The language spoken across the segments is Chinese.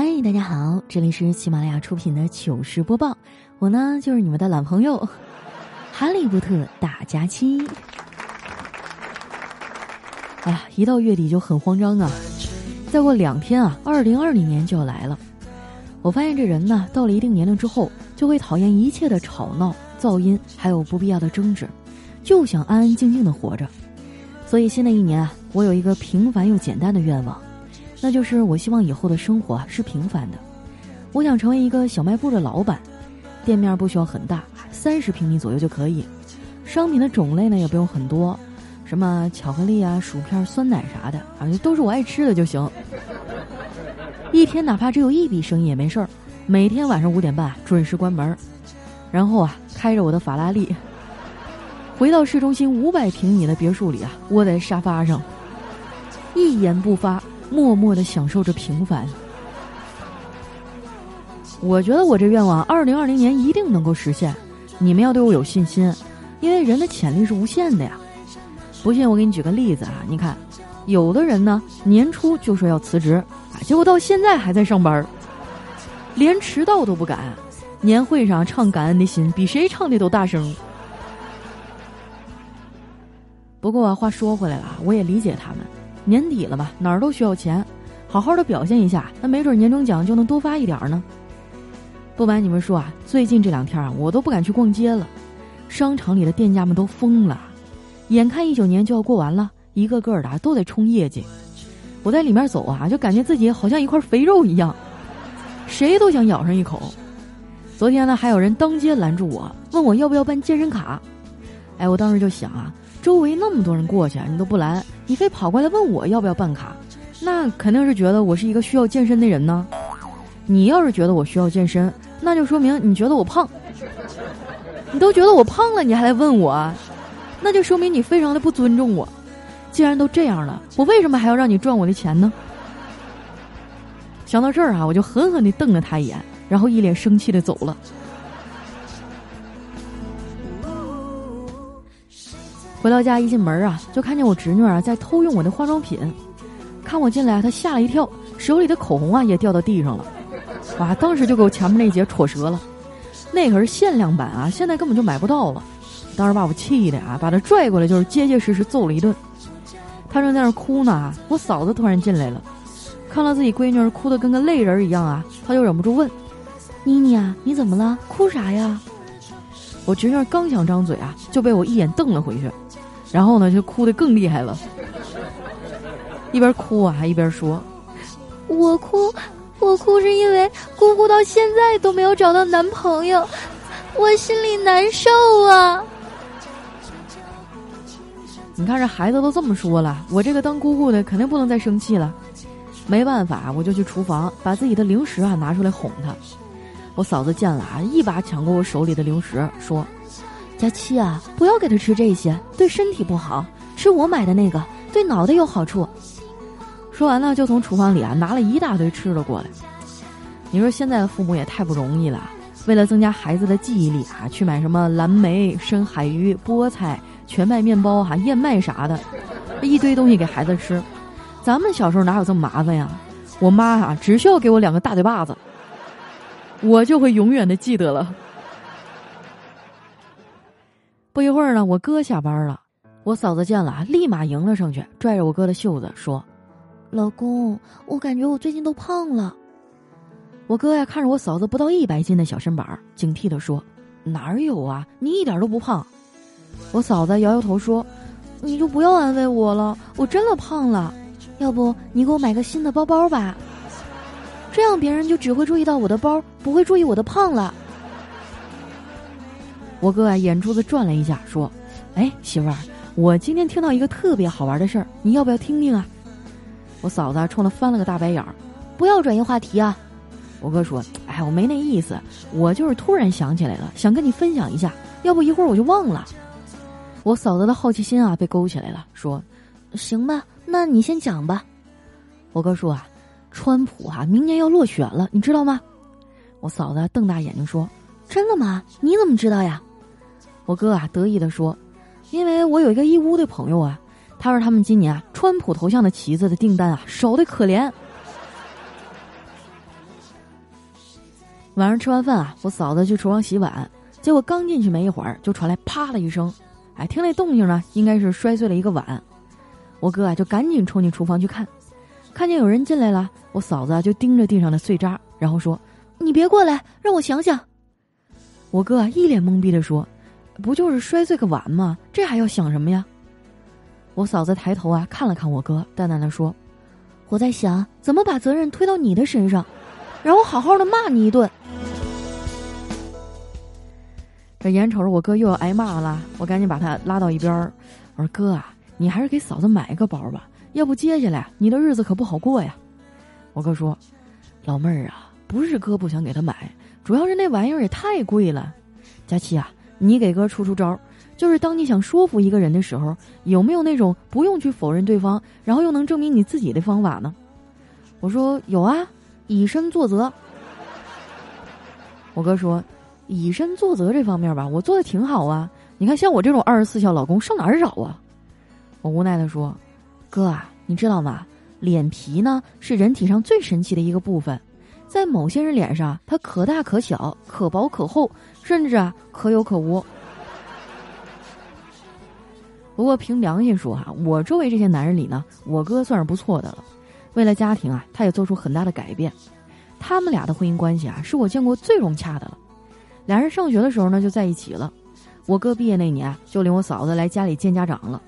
嗨，大家好，这里是喜马拉雅出品的糗事播报，我呢就是你们的老朋友哈利波特大假期。哎呀，一到月底就很慌张啊！再过两天啊，二零二零年就要来了。我发现这人呢，到了一定年龄之后，就会讨厌一切的吵闹、噪音，还有不必要的争执，就想安安静静的活着。所以新的一年啊，我有一个平凡又简单的愿望。那就是我希望以后的生活是平凡的，我想成为一个小卖部的老板，店面不需要很大，三十平米左右就可以，商品的种类呢也不用很多，什么巧克力啊、薯片、酸奶啥的啊，都是我爱吃的就行。一天哪怕只有一笔生意也没事儿，每天晚上五点半准时关门，然后啊开着我的法拉利，回到市中心五百平米的别墅里啊，窝在沙发上，一言不发。默默的享受着平凡。我觉得我这愿望二零二零年一定能够实现，你们要对我有信心，因为人的潜力是无限的呀。不信我给你举个例子啊，你看，有的人呢年初就说要辞职，啊，结果到现在还在上班，连迟到都不敢，年会上唱感恩的心比谁唱的都大声。不过话说回来了，我也理解他们。年底了吧，哪儿都需要钱，好好的表现一下，那没准年终奖就能多发一点儿呢。不瞒你们说啊，最近这两天啊，我都不敢去逛街了，商场里的店家们都疯了，眼看一九年就要过完了，一个个的啊都在冲业绩，我在里面走啊，就感觉自己好像一块肥肉一样，谁都想咬上一口。昨天呢，还有人当街拦住我，问我要不要办健身卡，哎，我当时就想啊。周围那么多人过去，你都不拦，你非跑过来问我要不要办卡，那肯定是觉得我是一个需要健身的人呢。你要是觉得我需要健身，那就说明你觉得我胖。你都觉得我胖了，你还来问我，那就说明你非常的不尊重我。既然都这样了，我为什么还要让你赚我的钱呢？想到这儿啊，我就狠狠地瞪了他一眼，然后一脸生气的走了。回到家一进门啊，就看见我侄女啊在偷用我的化妆品。看我进来，她吓了一跳，手里的口红啊也掉到地上了。哇！当时就给我前面那节戳折了。那可是限量版啊，现在根本就买不到了。当时把我气的啊，把她拽过来就是结结实实揍了一顿。她正在那儿哭呢，我嫂子突然进来了，看到自己闺女哭得跟个泪人一样啊，她就忍不住问：“妮妮啊，你怎么了？哭啥呀？”我侄女刚想张嘴啊，就被我一眼瞪了回去。然后呢，就哭得更厉害了，一边哭啊，还一边说：“我哭，我哭是因为姑姑到现在都没有找到男朋友，我心里难受啊。”你看这孩子都这么说了，我这个当姑姑的肯定不能再生气了。没办法，我就去厨房把自己的零食啊拿出来哄她。我嫂子见了啊，一把抢过我手里的零食，说。佳期啊，不要给他吃这些，对身体不好。吃我买的那个，对脑袋有好处。说完呢，就从厨房里啊拿了一大堆吃的过来。你说现在的父母也太不容易了，为了增加孩子的记忆力啊，去买什么蓝莓、深海鱼、菠菜、全麦面包、哈燕麦啥的，一堆东西给孩子吃。咱们小时候哪有这么麻烦呀？我妈啊，只需要给我两个大嘴巴子，我就会永远的记得了。不一会儿呢，我哥下班了，我嫂子见了，立马迎了上去，拽着我哥的袖子说：“老公，我感觉我最近都胖了。”我哥呀，看着我嫂子不到一百斤的小身板，警惕的说：“哪儿有啊？你一点都不胖。”我嫂子摇摇头说：“你就不要安慰我了，我真的胖了。要不你给我买个新的包包吧，这样别人就只会注意到我的包，不会注意我的胖了。”我哥啊，眼珠子转了一下，说：“哎，媳妇儿，我今天听到一个特别好玩的事儿，你要不要听听啊？”我嫂子冲他翻了个大白眼儿，不要转移话题啊！我哥说：“哎，我没那意思，我就是突然想起来了，想跟你分享一下，要不一会儿我就忘了。”我嫂子的好奇心啊被勾起来了，说：“行吧，那你先讲吧。”我哥说：“啊，川普啊，明年要落选了，你知道吗？”我嫂子瞪大眼睛说：“真的吗？你怎么知道呀？”我哥啊，得意的说：“因为我有一个义乌的朋友啊，他说他们今年啊，川普头像的旗子的订单啊少的可怜。”晚上吃完饭啊，我嫂子去厨房洗碗，结果刚进去没一会儿，就传来啪的一声，哎，听那动静呢，应该是摔碎了一个碗。我哥啊就赶紧冲进厨房去看，看见有人进来了，我嫂子就盯着地上的碎渣，然后说：“你别过来，让我想想。”我哥啊一脸懵逼的说：“不就是摔碎个碗吗？这还要想什么呀？”我嫂子抬头啊看了看我哥，淡淡的说。我在想怎么把责任推到你的身上，让我好好的骂你一顿。这眼瞅着我哥又要挨骂了，我赶紧把他拉到一边儿，我说：“哥啊，你还是给嫂子买一个包吧，要不接下来你的日子可不好过呀。”我哥说：“老妹儿啊，不是哥不想给他买，主要是那玩意儿也太贵了。佳琪啊，你给哥出出招儿。”就是当你想说服一个人的时候，有没有那种不用去否认对方，然后又能证明你自己的方法呢？我说有啊，以身作则。我哥说，以身作则这方面吧，我做的挺好啊。你看，像我这种二十四孝老公，上哪儿找啊？我无奈的说，哥啊，你知道吗？脸皮呢是人体上最神奇的一个部分，在某些人脸上，它可大可小，可薄可厚，甚至啊可有可无。不过凭良心说哈，我周围这些男人里呢，我哥算是不错的了。为了家庭啊，他也做出很大的改变。他们俩的婚姻关系啊，是我见过最融洽的了。俩人上学的时候呢，就在一起了。我哥毕业那年就领我嫂子来家里见家长了。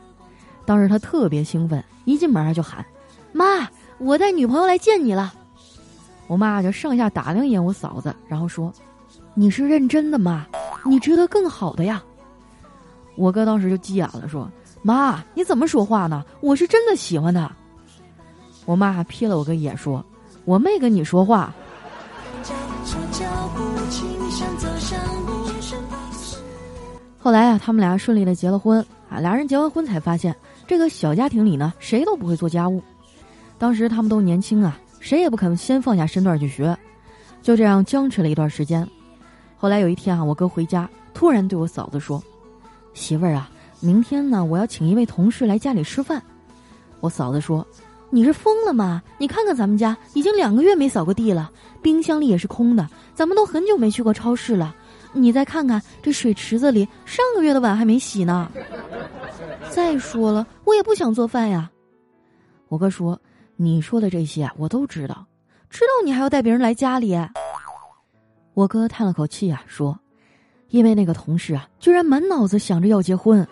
当时他特别兴奋，一进门他就喊：“妈，我带女朋友来见你了。”我妈就上下打量一眼我嫂子，然后说：“你是认真的吗？你值得更好的呀。”我哥当时就急眼了，说。妈，你怎么说话呢？我是真的喜欢他。我妈还瞥了我个眼，说：“我没跟你说话。”后来啊，他们俩顺利的结了婚啊。俩人结完婚才发现，这个小家庭里呢，谁都不会做家务。当时他们都年轻啊，谁也不肯先放下身段去学，就这样僵持了一段时间。后来有一天啊，我哥回家，突然对我嫂子说：“媳妇儿啊。”明天呢，我要请一位同事来家里吃饭。我嫂子说：“你是疯了吗？你看看咱们家已经两个月没扫过地了，冰箱里也是空的，咱们都很久没去过超市了。你再看看这水池子里，上个月的碗还没洗呢。再说了，我也不想做饭呀。”我哥说：“你说的这些啊我都知道，知道你还要带别人来家里。”我哥叹了口气啊，说：“因为那个同事啊，居然满脑子想着要结婚。”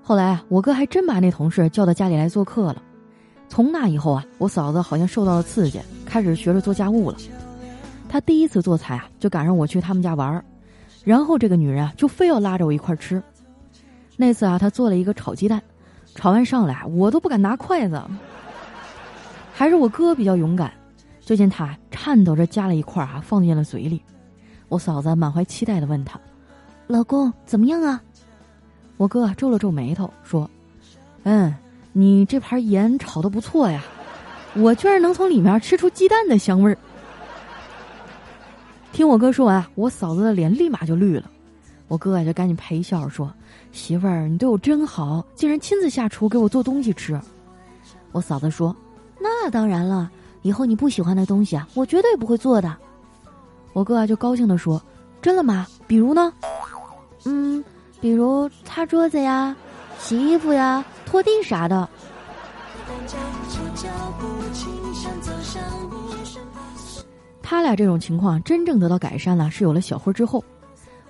后来啊，我哥还真把那同事叫到家里来做客了。从那以后啊，我嫂子好像受到了刺激，开始学着做家务了。她第一次做菜啊，就赶上我去他们家玩儿，然后这个女人啊，就非要拉着我一块儿吃。那次啊，她做了一个炒鸡蛋，炒完上来我都不敢拿筷子。还是我哥比较勇敢，就见他颤抖着夹了一块啊，放进了嘴里。我嫂子满怀期待的问他：“老公怎么样啊？”我哥皱了皱眉头说：“嗯，你这盘盐炒的不错呀，我居然能从里面吃出鸡蛋的香味儿。”听我哥说完，我嫂子的脸立马就绿了。我哥啊就赶紧陪笑说：“媳妇儿，你对我真好，竟然亲自下厨给我做东西吃。”我嫂子说：“那当然了，以后你不喜欢的东西啊，我绝对不会做的。”我哥啊就高兴的说：“真的吗？比如呢？嗯。”比如擦桌子呀、洗衣服呀、拖地啥的。他俩这种情况真正得到改善了，是有了小辉之后。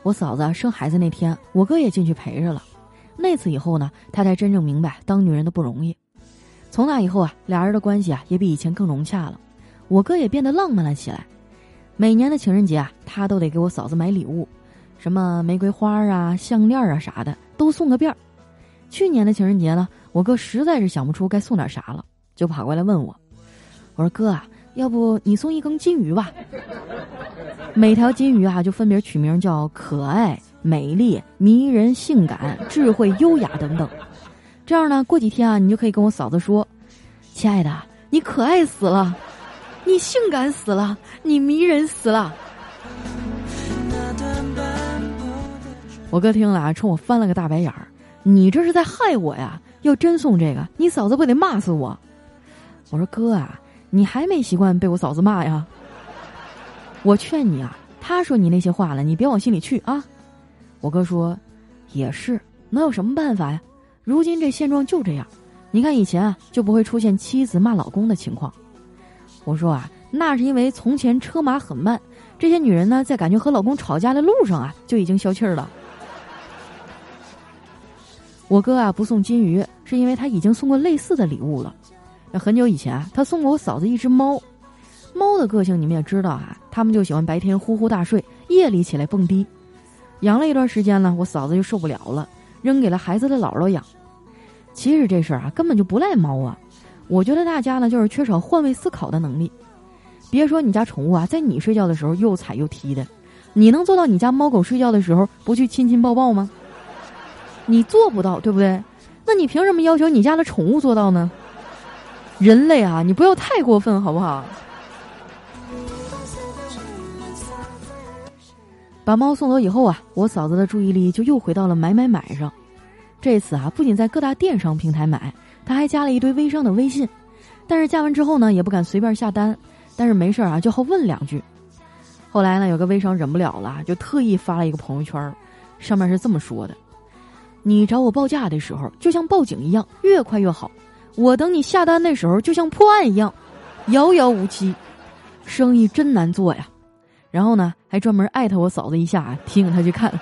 我嫂子生孩子那天，我哥也进去陪着了。那次以后呢，他才真正明白当女人的不容易。从那以后啊，俩人的关系啊也比以前更融洽了。我哥也变得浪漫了起来。每年的情人节啊，他都得给我嫂子买礼物。什么玫瑰花啊、项链啊啥的都送个遍儿。去年的情人节呢，我哥实在是想不出该送点啥了，就跑过来问我：“我说哥啊，要不你送一根金鱼吧？每条金鱼啊就分别取名叫可爱、美丽、迷人、性感、智慧、优雅等等。这样呢，过几天啊，你就可以跟我嫂子说：亲爱的，你可爱死了，你性感死了，你迷人死了。”我哥听了啊，冲我翻了个大白眼儿：“你这是在害我呀！要真送这个，你嫂子不得骂死我？”我说：“哥啊，你还没习惯被我嫂子骂呀？我劝你啊，他说你那些话了，你别往心里去啊。我哥说，也是，能有什么办法呀？如今这现状就这样。你看以前啊，就不会出现妻子骂老公的情况。我说啊，那是因为从前车马很慢，这些女人呢，在感觉和老公吵架的路上啊，就已经消气儿了。我哥啊，不送金鱼，是因为他已经送过类似的礼物了。那很久以前啊，他送过我嫂子一只猫。猫的个性你们也知道啊，他们就喜欢白天呼呼大睡，夜里起来蹦迪。养了一段时间呢，我嫂子就受不了了，扔给了孩子的姥姥养。其实这事儿啊，根本就不赖猫啊。我觉得大家呢，就是缺少换位思考的能力。别说你家宠物啊，在你睡觉的时候又踩又踢的，你能做到你家猫狗睡觉的时候不去亲亲抱抱吗？你做不到，对不对？那你凭什么要求你家的宠物做到呢？人类啊，你不要太过分，好不好？把猫送走以后啊，我嫂子的注意力就又回到了买买买上。这次啊，不仅在各大电商平台买，她还加了一堆微商的微信。但是加完之后呢，也不敢随便下单，但是没事啊，就好问两句。后来呢，有个微商忍不了了，就特意发了一个朋友圈，上面是这么说的。你找我报价的时候，就像报警一样，越快越好。我等你下单的时候，就像破案一样，遥遥无期。生意真难做呀。然后呢，还专门艾特我嫂子一下，提醒她去看。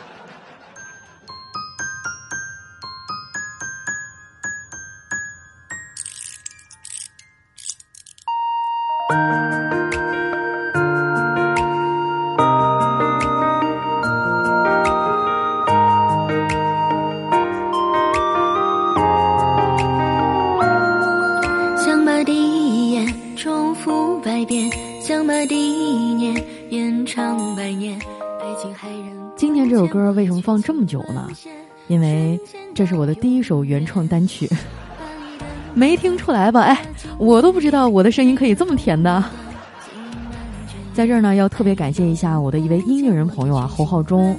这么久呢？因为这是我的第一首原创单曲，没听出来吧？哎，我都不知道我的声音可以这么甜的。在这儿呢，要特别感谢一下我的一位音乐人朋友啊，侯浩中。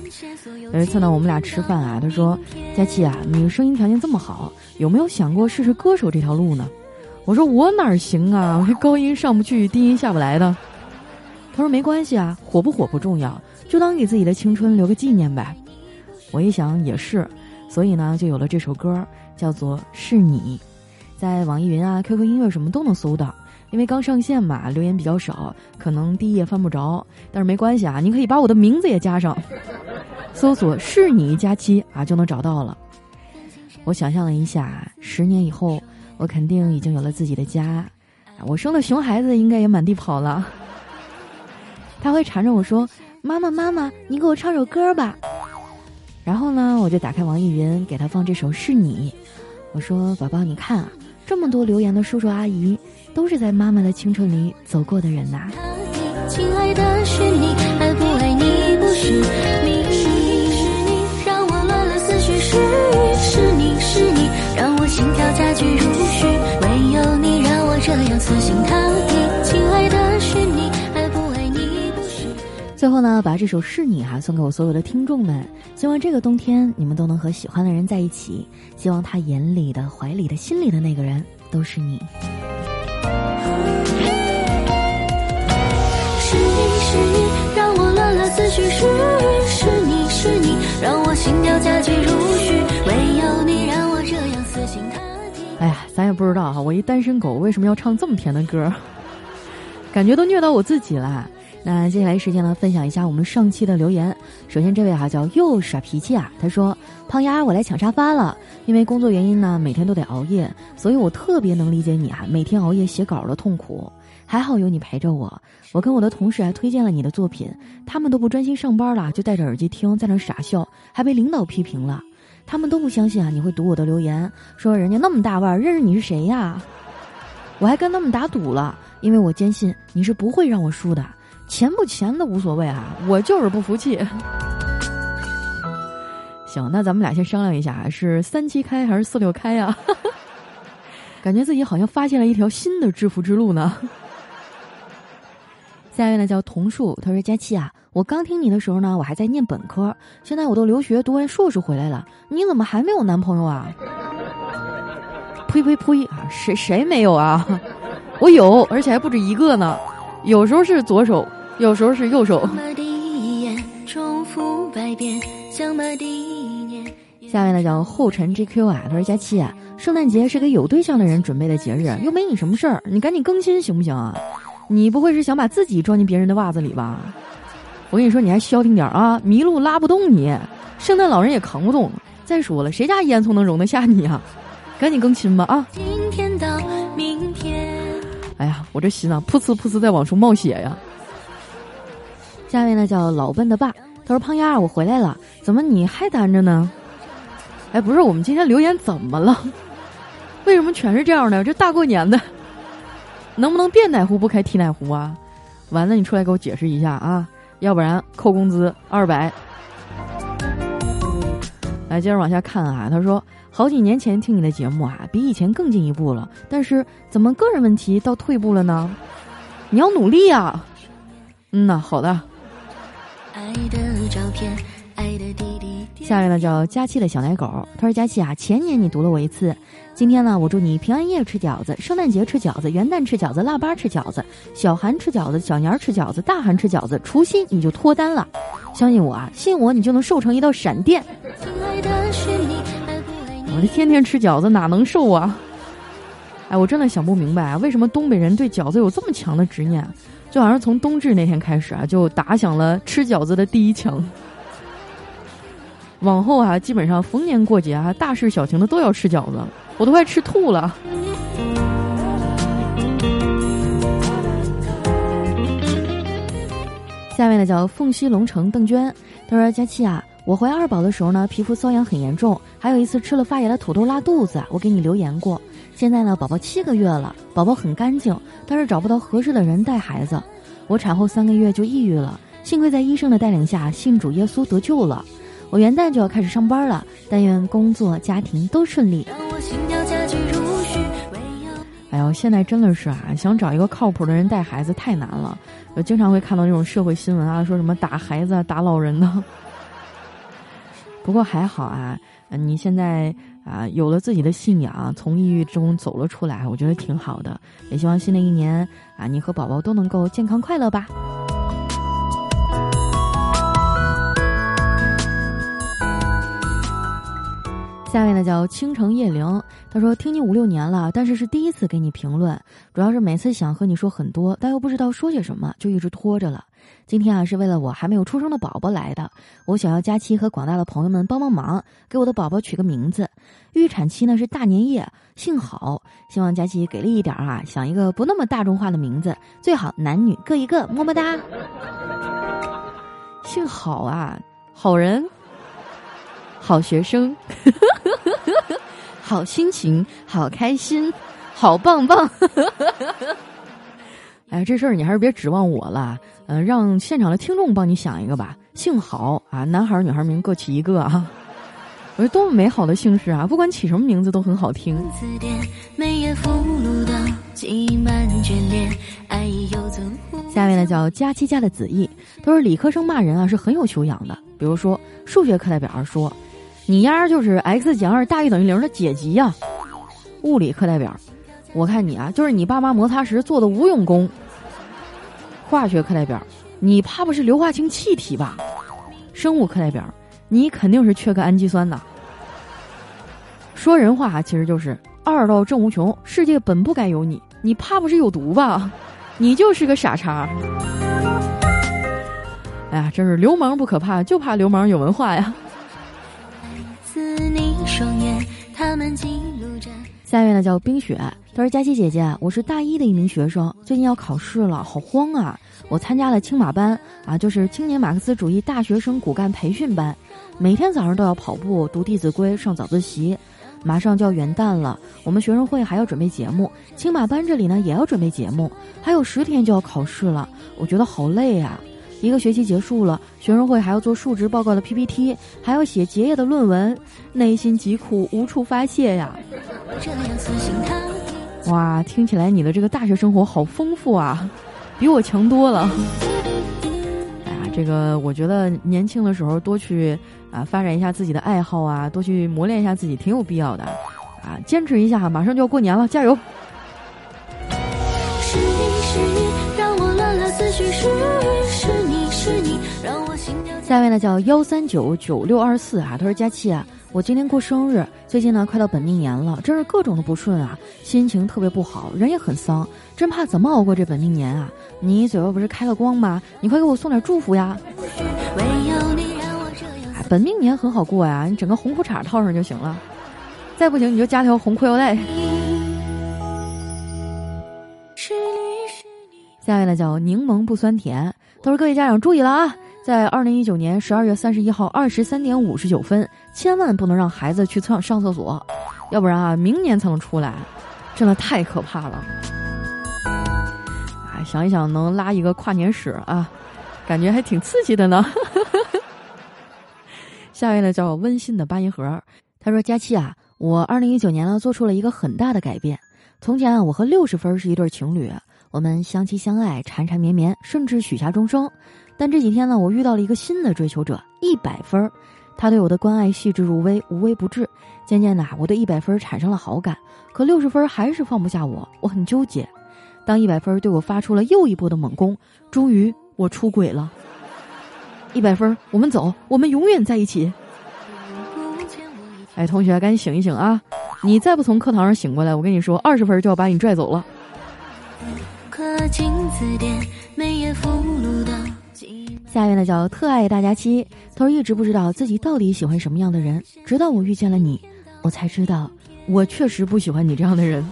有一次呢，我们俩吃饭啊，他说：“佳琪啊，你声音条件这么好，有没有想过试试歌手这条路呢？”我说：“我哪儿行啊？我这高音上不去，低音下不来的。”他说：“没关系啊，火不火不重要，就当给自己的青春留个纪念呗。”我一想也是，所以呢，就有了这首歌，叫做《是你》，在网易云啊、QQ 音乐什么都能搜到。因为刚上线嘛，留言比较少，可能第一页翻不着，但是没关系啊，您可以把我的名字也加上，搜索“是你佳期”啊，就能找到了。我想象了一下，十年以后，我肯定已经有了自己的家，我生的熊孩子应该也满地跑了。他会缠着我说：“妈妈，妈妈，你给我唱首歌吧。”然后呢，我就打开网易云，给他放这首《是你》。我说：“宝宝，你看啊，这么多留言的叔叔阿姨，都是在妈妈的青春里走过的人呐。”亲爱的，是你，爱不爱你不是你，是你，是你，让我乱了思绪。是你，是你，是你，让我心跳加最后呢，把这首是你哈送给我所有的听众们，希望这个冬天你们都能和喜欢的人在一起，希望他眼里的、怀里的、心里的那个人都是你。是你是你，让我乱了思绪。是是你是你，让我心跳加剧如许。唯有你让我这样死心塌地。哎呀，咱也不知道哈，我一单身狗为什么要唱这么甜的歌，感觉都虐到我自己了。那接下来时间呢，分享一下我们上期的留言。首先这位哈叫又耍脾气啊，他说：“胖丫，我来抢沙发了。因为工作原因呢，每天都得熬夜，所以我特别能理解你啊，每天熬夜写稿的痛苦。还好有你陪着我。我跟我的同事还推荐了你的作品，他们都不专心上班了，就戴着耳机听，在那傻笑，还被领导批评了。他们都不相信啊，你会读我的留言，说人家那么大腕，认识你是谁呀？我还跟他们打赌了，因为我坚信你是不会让我输的。”钱不钱的无所谓啊，我就是不服气。行，那咱们俩先商量一下，是三七开还是四六开呀？感觉自己好像发现了一条新的致富之路呢。下一位呢叫桐树，他说：“佳琪啊，我刚听你的时候呢，我还在念本科，现在我都留学读完硕士回来了，你怎么还没有男朋友啊？”呸呸呸啊，谁谁没有啊？我有，而且还不止一个呢。有时候是左手，有时候是右手。下面呢叫后尘 GQ 啊，他说佳期啊，圣诞节是给有对象的人准备的节日，又没你什么事儿，你赶紧更新行不行啊？你不会是想把自己装进别人的袜子里吧？我跟你说，你还消停点啊！麋鹿拉不动你，圣诞老人也扛不动。再说了，谁家烟囱能容得下你啊？赶紧更新吧啊！今天到明天。哎呀，我这心啊，噗呲噗呲在往出冒血呀。下面呢叫老笨的爸，他说：“胖丫，我回来了，怎么你还单着呢？”哎，不是，我们今天留言怎么了？为什么全是这样的？这大过年的，能不能别奶壶不开提奶壶啊？完了，你出来给我解释一下啊！要不然扣工资二百。来，接着往下看啊。他说，好几年前听你的节目啊，比以前更进一步了。但是怎么个人问题到退步了呢？你要努力啊。嗯呐，好的。下面呢叫佳期的小奶狗，他说佳期啊，前年你读了我一次。今天呢，我祝你平安夜吃饺子，圣诞节吃饺子，元旦吃饺子，腊八吃饺子，小寒吃饺子，小年吃饺子，大寒吃饺子，除夕你就脱单了。相信我啊，信我，你就能瘦成一道闪电。我这天天吃饺子哪能瘦啊？哎，我真的想不明白啊，为什么东北人对饺子有这么强的执念？就好像从冬至那天开始啊，就打响了吃饺子的第一枪。往后啊，基本上逢年过节啊，大事小情的都要吃饺子，我都快吃吐了。下面呢叫凤溪龙城邓娟，她说：“佳期啊，我怀二宝的时候呢，皮肤瘙痒很严重，还有一次吃了发炎的土豆拉肚子，我给你留言过。现在呢，宝宝七个月了，宝宝很干净，但是找不到合适的人带孩子。我产后三个月就抑郁了，幸亏在医生的带领下信主耶稣得救了。”我元旦就要开始上班了，但愿工作家庭都顺利。哎呦，现在真的是啊，想找一个靠谱的人带孩子太难了。我经常会看到那种社会新闻啊，说什么打孩子、打老人的。不过还好啊，你现在啊有了自己的信仰，从抑郁中走了出来，我觉得挺好的。也希望新的一年啊，你和宝宝都能够健康快乐吧。下面呢叫倾城夜灵，他说听你五六年了，但是是第一次给你评论，主要是每次想和你说很多，但又不知道说些什么，就一直拖着了。今天啊是为了我还没有出生的宝宝来的，我想要佳期和广大的朋友们帮帮忙，给我的宝宝取个名字。预产期呢是大年夜，姓郝，希望佳期给力一点啊，想一个不那么大众化的名字，最好男女各一个，么么哒。幸好啊，好人。好学生，好心情，好开心，好棒棒！哎，这事儿你还是别指望我了，嗯，让现场的听众帮你想一个吧。姓郝啊，男孩女孩名各起一个啊！我说多么美好的姓氏啊，不管起什么名字都很好听。下面呢叫佳期家的子毅，他说理科生骂人啊是很有修养的，比如说数学课代表说。你丫就是 x 减二大于等于零的解集呀！物理课代表，我看你啊，就是你爸妈摩擦时做的无用功。化学课代表，你怕不是硫化氢气体吧？生物课代表，你肯定是缺个氨基酸呐。说人话啊其实就是二到正无穷，世界本不该有你，你怕不是有毒吧？你就是个傻叉。哎呀，真是流氓不可怕，就怕流氓有文化呀。下面呢叫冰雪，他说：“佳琪姐姐，我是大一的一名学生，最近要考试了，好慌啊！我参加了青马班啊，就是青年马克思主义大学生骨干培训班，每天早上都要跑步、读《弟子规》、上早自习。马上就要元旦了，我们学生会还要准备节目，青马班这里呢也要准备节目，还有十天就要考试了，我觉得好累啊！一个学期结束了，学生会还要做述职报告的 PPT，还要写结业的论文，内心疾苦无处发泄呀。”哇，听起来你的这个大学生活好丰富啊，比我强多了。哎呀，这个我觉得年轻的时候多去啊发展一下自己的爱好啊，多去磨练一下自己，挺有必要的。啊，坚持一下，马上就要过年了，加油！下一位呢叫幺三九九六二四啊，他说佳期啊，我今天过生日，最近呢快到本命年了，真是各种的不顺啊，心情特别不好，人也很丧，真怕怎么熬过这本命年啊！你嘴巴不是开了光吗？你快给我送点祝福呀！本命年很好过呀，你整个红裤衩套上就行了，再不行你就加条红裤腰带。下一位呢叫柠檬不酸甜，都是各位家长注意了啊，在二零一九年十二月三十一号二十三点五十九分，千万不能让孩子去上上厕所，要不然啊，明年才能出来，真的太可怕了。啊，想一想能拉一个跨年屎啊，感觉还挺刺激的呢。下一位呢叫温馨的八音盒，他说：“佳期啊，我二零一九年呢做出了一个很大的改变。从前啊，我和六十分是一对情侣，我们相亲相爱，缠缠绵绵，甚至许下终生。但这几天呢，我遇到了一个新的追求者，一百分儿。他对我的关爱细致入微，无微不至。渐渐的，我对一百分儿产生了好感，可六十分儿还是放不下我，我很纠结。当一百分儿对我发出了又一波的猛攻，终于我出轨了。”一百分儿，我们走，我们永远在一起。哎，同学，赶紧醒一醒啊！你再不从课堂上醒过来，我跟你说，二十分就要把你拽走了。下面呢叫特爱大家期，他说一直不知道自己到底喜欢什么样的人，直到我遇见了你，我才知道，我确实不喜欢你这样的人。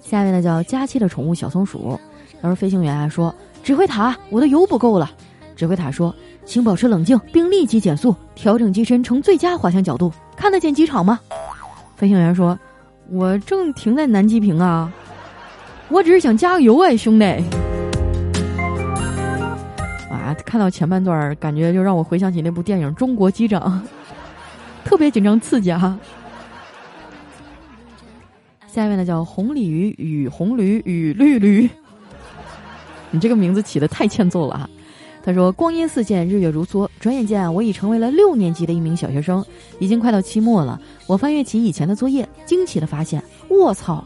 下一位呢叫佳期的宠物小松鼠，他说飞行员啊说指挥塔我的油不够了，指挥塔说请保持冷静并立即减速，调整机身呈最佳滑翔角度，看得见机场吗？飞行员说，我正停在南极坪啊，我只是想加个油哎兄弟。啊，看到前半段感觉就让我回想起那部电影《中国机长》，特别紧张刺激哈。下面呢叫红鲤鱼与红驴与绿驴，你这个名字起的太欠揍了哈。他说：“光阴似箭，日月如梭，转眼间，我已成为了六年级的一名小学生，已经快到期末了。我翻阅起以前的作业，惊奇的发现，卧槽，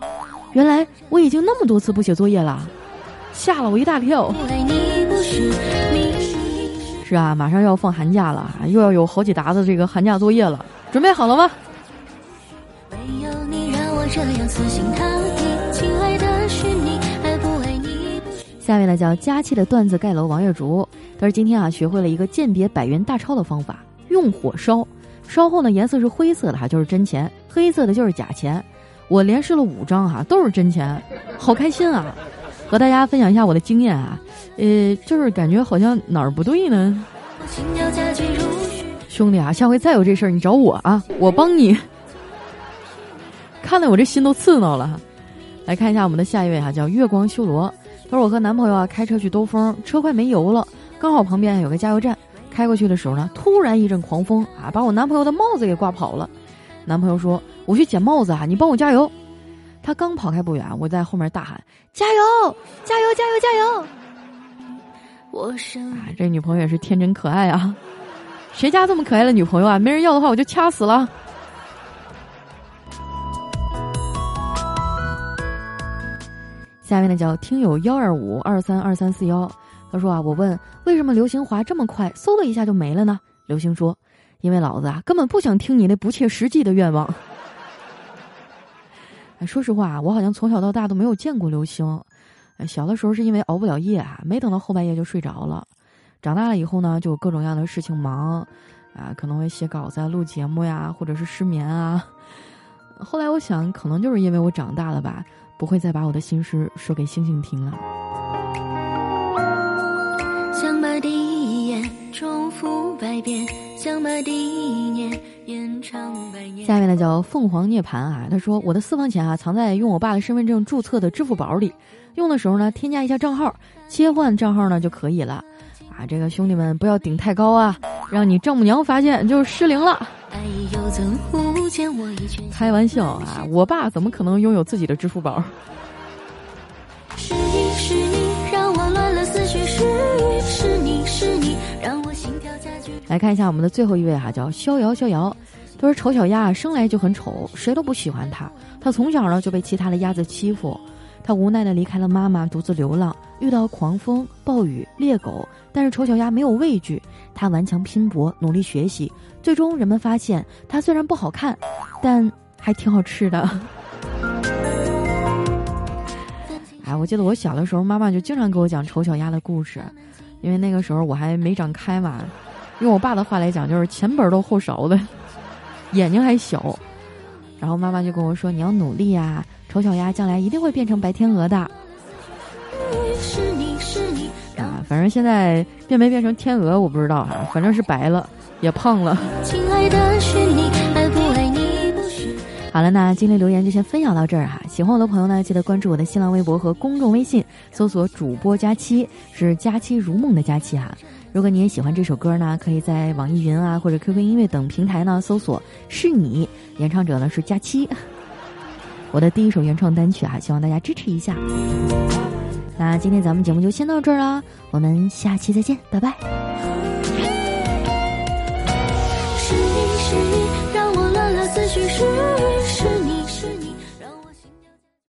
原来我已经那么多次不写作业了，吓了我一大跳。是啊，马上要放寒假了，又要有好几沓子这个寒假作业了，准备好了吗？”下面呢叫佳期的段子盖楼王月竹，他说今天啊学会了一个鉴别百元大钞的方法，用火烧，烧后呢颜色是灰色的哈就是真钱，黑色的就是假钱。我连试了五张哈都是真钱，好开心啊！和大家分享一下我的经验啊，呃就是感觉好像哪儿不对呢。兄弟啊，下回再有这事儿你找我啊，我帮你。看得我这心都刺挠了，来看一下我们的下一位哈，叫月光修罗。他说我和男朋友啊开车去兜风，车快没油了，刚好旁边有个加油站，开过去的时候呢，突然一阵狂风啊，把我男朋友的帽子给刮跑了。男朋友说：“我去捡帽子啊，你帮我加油。”他刚跑开不远，我在后面大喊：“加油，加油，加油，加油！”我啊，这女朋友也是天真可爱啊，谁家这么可爱的女朋友啊？没人要的话，我就掐死了。下面呢叫听友幺二五二三二三四幺，他说啊，我问为什么流星滑这么快，嗖的一下就没了呢？流星说，因为老子啊根本不想听你那不切实际的愿望。哎，说实话，我好像从小到大都没有见过流星。小的时候是因为熬不了夜啊，没等到后半夜就睡着了。长大了以后呢，就有各种各样的事情忙，啊，可能会写稿子、录节目呀，或者是失眠啊。后来我想，可能就是因为我长大了吧。不会再把我的心事说给星星听了。复百遍，想把第一年延长百年。下面呢叫凤凰涅槃啊，他说我的私房钱啊藏在用我爸的身份证注册的支付宝里，用的时候呢添加一下账号，切换账号呢就可以了。啊，这个兄弟们不要顶太高啊，让你丈母娘发现就失灵了。开玩笑啊！我爸怎么可能拥有自己的支付宝？来看一下我们的最后一位哈，叫逍遥逍遥。他说丑小鸭生来就很丑，谁都不喜欢它。它从小呢就被其他的鸭子欺负，它无奈的离开了妈妈，独自流浪，遇到狂风、暴雨、猎狗，但是丑小鸭没有畏惧，它顽强拼搏，努力学习，最终人们发现它虽然不好看，但还挺好吃的。哎，我记得我小的时候，妈妈就经常给我讲丑小鸭的故事，因为那个时候我还没长开嘛，用我爸的话来讲，就是前本儿都后勺的，眼睛还小。然后妈妈就跟我说：“你要努力呀，丑小鸭将来一定会变成白天鹅的。”啊，反正现在变没变成天鹅我不知道啊，反正是白了，也胖了。好了，那今天留言就先分享到这儿哈。喜欢我的朋友呢，记得关注我的新浪微博和公众微信，搜索“主播佳期”，是“佳期如梦”的佳期哈。如果你也喜欢这首歌呢，可以在网易云啊或者 QQ 音乐等平台呢搜索“是你”，演唱者呢是佳期。我的第一首原创单曲啊，希望大家支持一下。那今天咱们节目就先到这儿了，我们下期再见，拜拜。